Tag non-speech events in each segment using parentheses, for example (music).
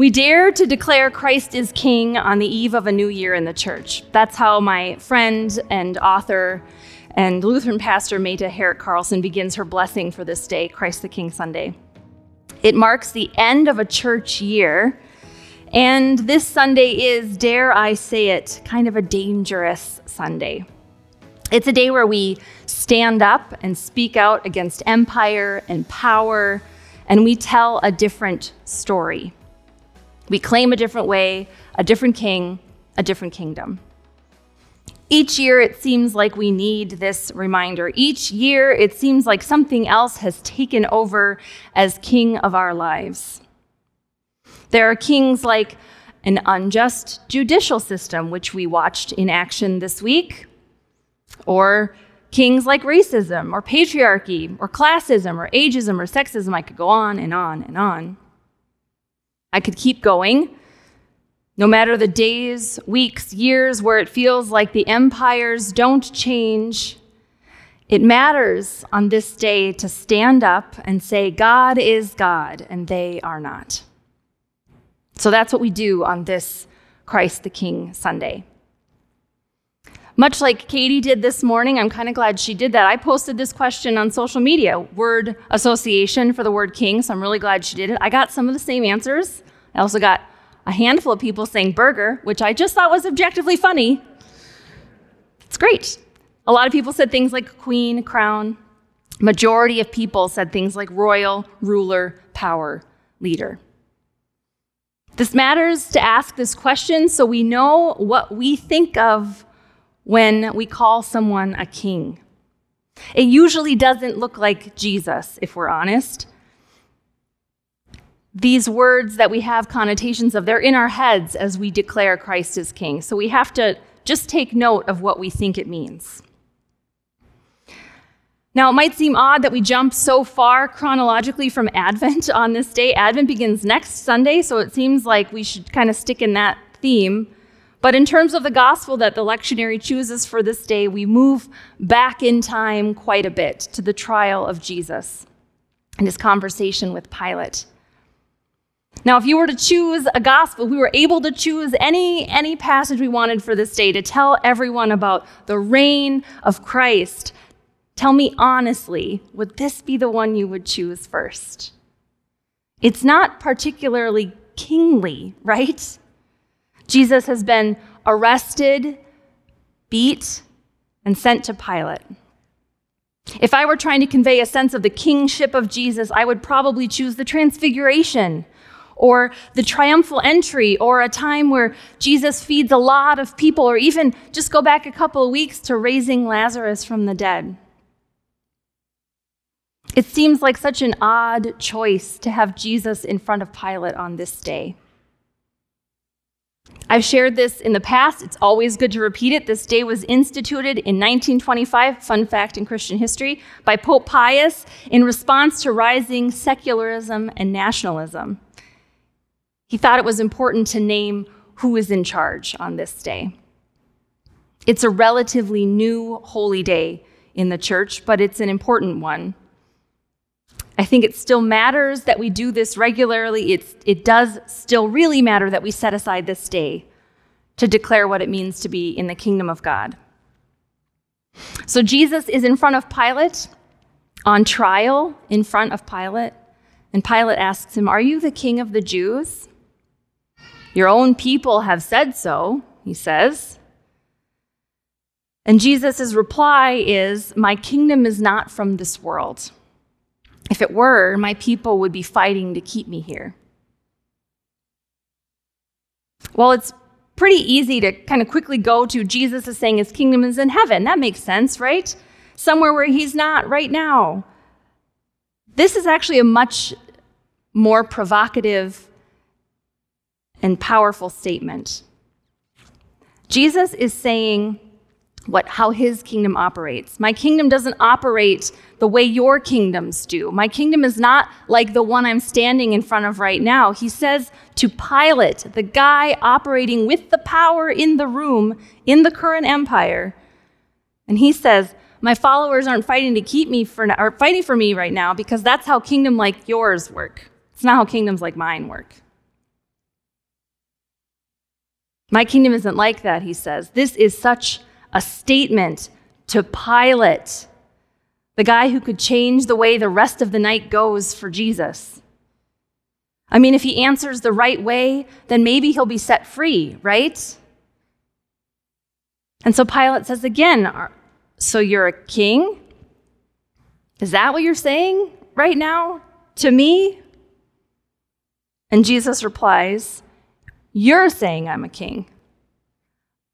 We dare to declare Christ is King on the eve of a new year in the church. That's how my friend and author and Lutheran pastor Meta Herrick Carlson begins her blessing for this day, Christ the King Sunday. It marks the end of a church year, and this Sunday is, dare I say it, kind of a dangerous Sunday. It's a day where we stand up and speak out against empire and power, and we tell a different story. We claim a different way, a different king, a different kingdom. Each year, it seems like we need this reminder. Each year, it seems like something else has taken over as king of our lives. There are kings like an unjust judicial system, which we watched in action this week, or kings like racism, or patriarchy, or classism, or ageism, or sexism. I could go on and on and on. I could keep going. No matter the days, weeks, years where it feels like the empires don't change, it matters on this day to stand up and say, God is God and they are not. So that's what we do on this Christ the King Sunday. Much like Katie did this morning, I'm kind of glad she did that. I posted this question on social media, word association for the word king, so I'm really glad she did it. I got some of the same answers. I also got a handful of people saying burger, which I just thought was objectively funny. It's great. A lot of people said things like queen, crown. Majority of people said things like royal, ruler, power, leader. This matters to ask this question so we know what we think of when we call someone a king. It usually doesn't look like Jesus, if we're honest. These words that we have connotations of, they're in our heads as we declare Christ as king. So we have to just take note of what we think it means. Now, it might seem odd that we jump so far chronologically from (laughs) Advent on this day. Advent begins next Sunday, so it seems like we should kind of stick in that theme. But in terms of the gospel that the lectionary chooses for this day, we move back in time quite a bit to the trial of Jesus and his conversation with Pilate. Now, if you were to choose a gospel, we were able to choose any, any passage we wanted for this day to tell everyone about the reign of Christ. Tell me honestly, would this be the one you would choose first? It's not particularly kingly, (laughs) right? Jesus has been arrested, beat, and sent to Pilate. If I were trying to convey a sense of the kingship of Jesus, I would probably choose the transfiguration or the triumphal entry or a time where Jesus feeds a lot of people, or even just go back a couple of weeks to raising Lazarus from the dead. It seems like such an odd choice to have Jesus in front of Pilate on this day. I've shared this in the past. It's always good to repeat it. This day was instituted in 1925, fun fact in Christian history, by Pope Pius in response to rising secularism and nationalism. He thought it was important to name who is in charge on this day. It's a relatively new holy day in the church, but it's an important one. I think it still matters that we do this regularly. It's, it does still really matter that we set aside this day to declare what it means to be in the kingdom of God. So Jesus is in front of Pilate, on trial in front of Pilate, and Pilate asks him, Are you the king of the Jews? Your own people have said so, he says. And Jesus' reply is, My kingdom is not from this world. If it were, my people would be fighting to keep me here. Well, it's pretty easy to kind of quickly go to Jesus is saying his kingdom is in heaven. That makes sense, right? Somewhere where he's not right now. This is actually a much more provocative and powerful statement. Jesus is saying, what how his kingdom operates. My kingdom doesn't operate the way your kingdoms do. My kingdom is not like the one I'm standing in front of right now. He says to Pilate, the guy operating with the power in the room in the current empire, and he says, "My followers aren't fighting to keep me for or fighting for me right now because that's how kingdom like yours work. It's not how kingdoms like mine work." My kingdom isn't like that, he says. This is such a statement to Pilate, the guy who could change the way the rest of the night goes for Jesus. I mean, if he answers the right way, then maybe he'll be set free, right? And so Pilate says again, So you're a king? Is that what you're saying right now to me? And Jesus replies, You're saying I'm a king.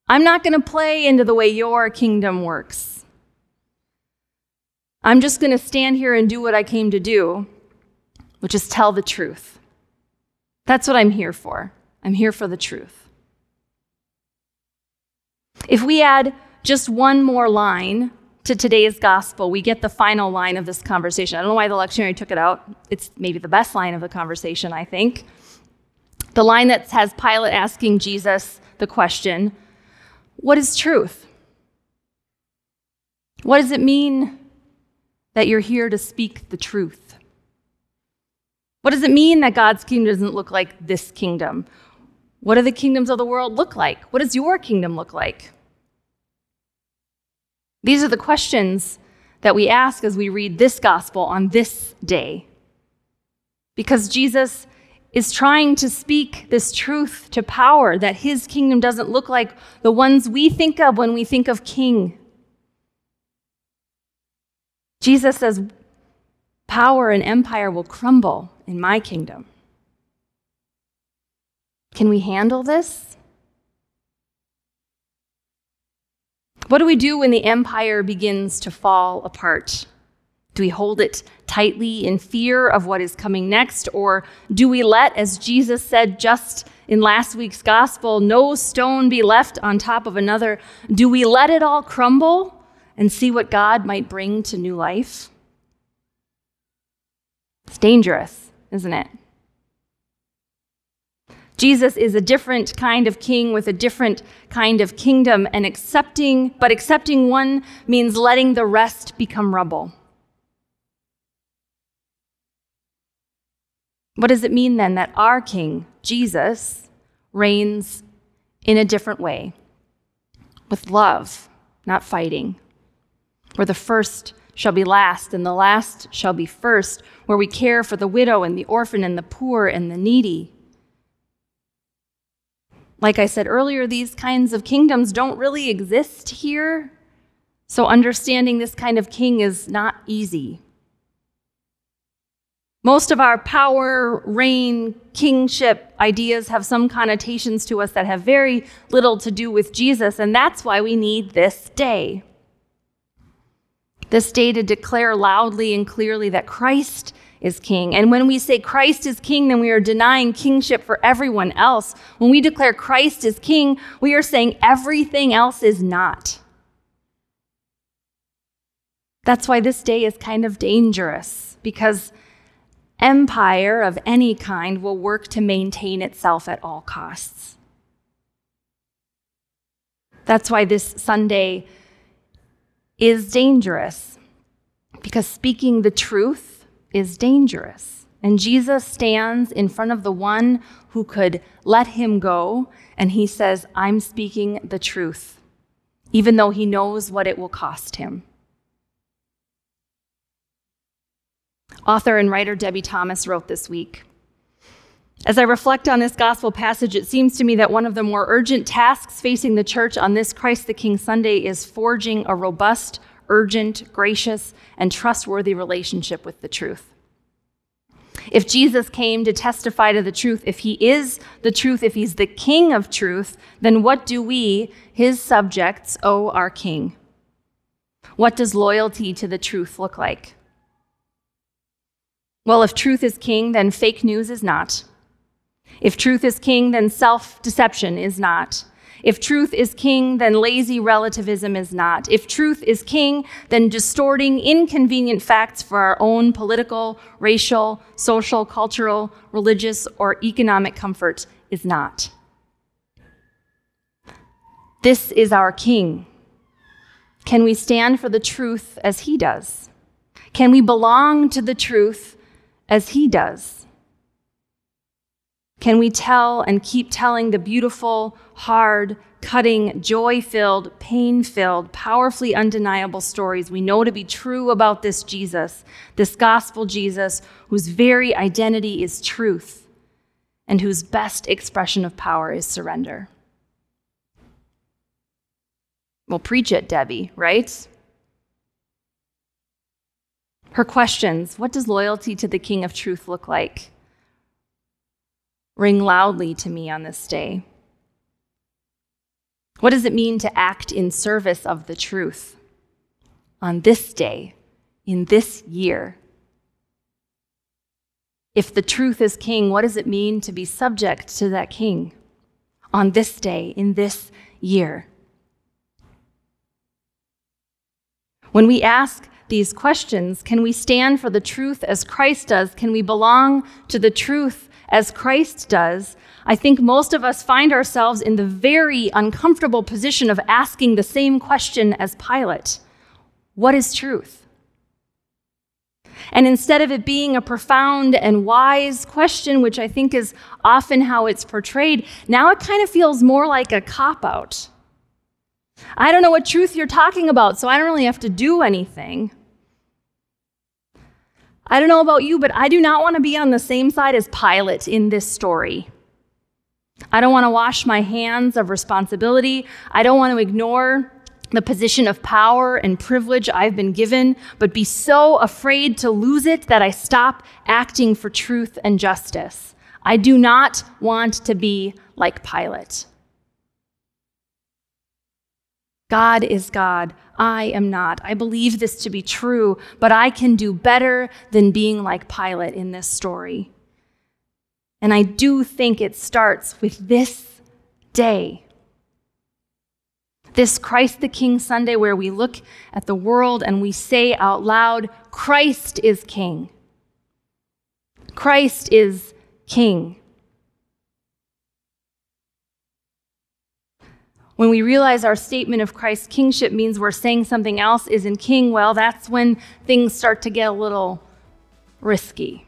I'm not going to play into the way your kingdom works. I'm just going to stand here and do what I came to do, which is tell the truth. That's what I'm here for. I'm here for the truth. If we add just one more line to today's gospel, we get the final line of this conversation. I don't know why the lectionary took it out. It's maybe the best line of the conversation, I think. The line that has Pilate asking Jesus the question, What is truth? What does it mean that you're here to speak the truth? What does it mean that God's kingdom doesn't look like this kingdom? What do the kingdoms of the world look like? What does your kingdom look like? These are the questions that we ask as we read this gospel on this day. Because Jesus is trying to speak this truth to power that his kingdom doesn't look like the ones we think of when we think of king. Jesus says, Power and empire will crumble in my kingdom. Can we handle this? What do we do when the empire begins to fall apart? Do we hold it tightly in fear of what is coming next? Or do we let, as Jesus said just in last week's gospel, no stone be left on top of another? Do we let it all crumble and see what God might bring to new life? It's dangerous, isn't it? Jesus is a different kind of king with a different kind of kingdom, and accepting, but accepting one means letting the rest become rubble. What does it mean then that our king, Jesus, reigns in a different way? With love, not fighting. Where the first shall be last and the last shall be first, where we care for the widow and the orphan and the poor and the needy like I said earlier, these kinds of kingdoms don't really exist here. So understanding this kind of king is not easy. Most of our power, reign, kingship ideas have some connotations to us that have very little to do with Jesus, and that's why we need this day. This day to declare loudly and clearly that Christ is king. And when we say Christ is king, then we are denying kingship for everyone else. When we declare Christ is king, we are saying everything else is not. That's why this day is kind of dangerous because empire of any kind will work to maintain itself at all costs. That's why this Sunday is dangerous because speaking the truth is dangerous. And Jesus stands in front of the one who could let him go, and he says, I'm speaking the truth, even though he knows what it will cost him. Author and writer Debbie Thomas wrote this week As I reflect on this gospel passage, it seems to me that one of the more urgent tasks facing the church on this Christ the King Sunday is forging a robust urgent, gracious, and trustworthy relationship with the truth. If Jesus came to testify to the truth, if he is the truth, if he's the king of truth, then what do we, his subjects, owe our king? What does loyalty to the truth look like? Well, if truth is king, then fake news is not. If truth is king, then self deception is not. If truth is king, then lazy relativism is not. If truth is king, then distorting inconvenient facts for our own political, racial, social, cultural, religious, or economic comfort is not. This is our king. Can we stand for the truth as he does? Can we belong to the truth as he does? Can we tell and keep telling the beautiful, hard, cutting, joy filled, pain filled, powerfully undeniable stories we know to be true about this Jesus, this gospel Jesus, whose very identity is truth and whose best expression of power is surrender? Well, preach it, Debbie, right? Her questions What does loyalty to the King of Truth look like? Ring loudly to me on this day. What does it mean to act in service of the truth on this day, in this year? If the truth is king, what does it mean to be subject to that king on this day, in this year? When we ask these questions, can we stand for the truth as Christ does? Can we belong to the truth as Christ does? I think most of us find ourselves in the very uncomfortable position of asking the same question as Pilate What is truth? And instead of it being a profound and wise question, which I think is often how it's portrayed, now it kind of feels more like a cop out. I don't know what truth you're talking about, so I don't really have to do anything. I don't know about you, but I do not want to be on the same side as Pilate in this story. I don't want to wash my hands of responsibility. I don't want to ignore the position of power and privilege I've been given, but be so afraid to lose it that I stop acting for truth and justice. I do not want to be like Pilate. God is God. I am not. I believe this to be true, but I can do better than being like Pilate in this story. And I do think it starts with this day. This Christ the King Sunday, where we look at the world and we say out loud, Christ is King. Christ is King. When we realize our statement of Christ's kingship means we're saying something else isn't king, well, that's when things start to get a little risky.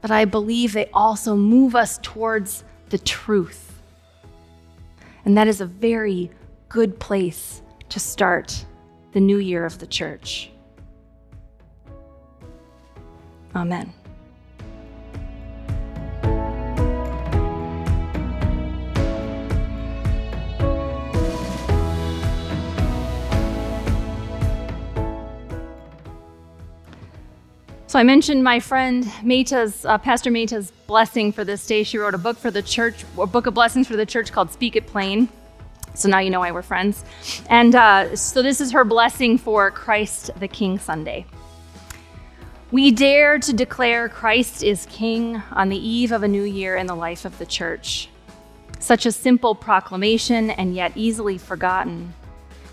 But I believe they also move us towards the truth. And that is a very good place to start the new year of the church. Amen. So I mentioned my friend Meta's, uh, Pastor Meta's blessing for this day. She wrote a book for the church, a book of blessings for the church called Speak It Plain. So now you know why we're friends. And uh, so this is her blessing for Christ the King Sunday. We dare to declare Christ is King on the eve of a new year in the life of the church. Such a simple proclamation and yet easily forgotten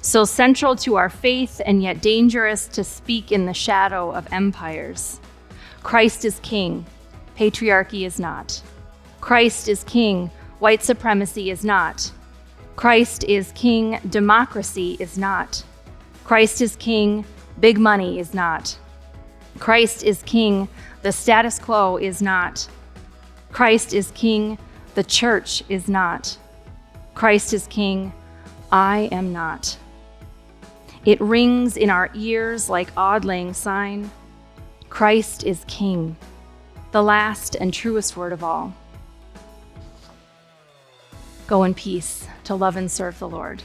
so central to our faith and yet dangerous to speak in the shadow of empires. Christ is king, patriarchy is not. Christ is king, white supremacy is not. Christ is king, democracy is not. Christ is king, big money is not. Christ is king, the status quo is not. Christ is king, the church is not. Christ is king, I am not. It rings in our ears like Auld Lang Syne Christ is King, the last and truest word of all. Go in peace to love and serve the Lord.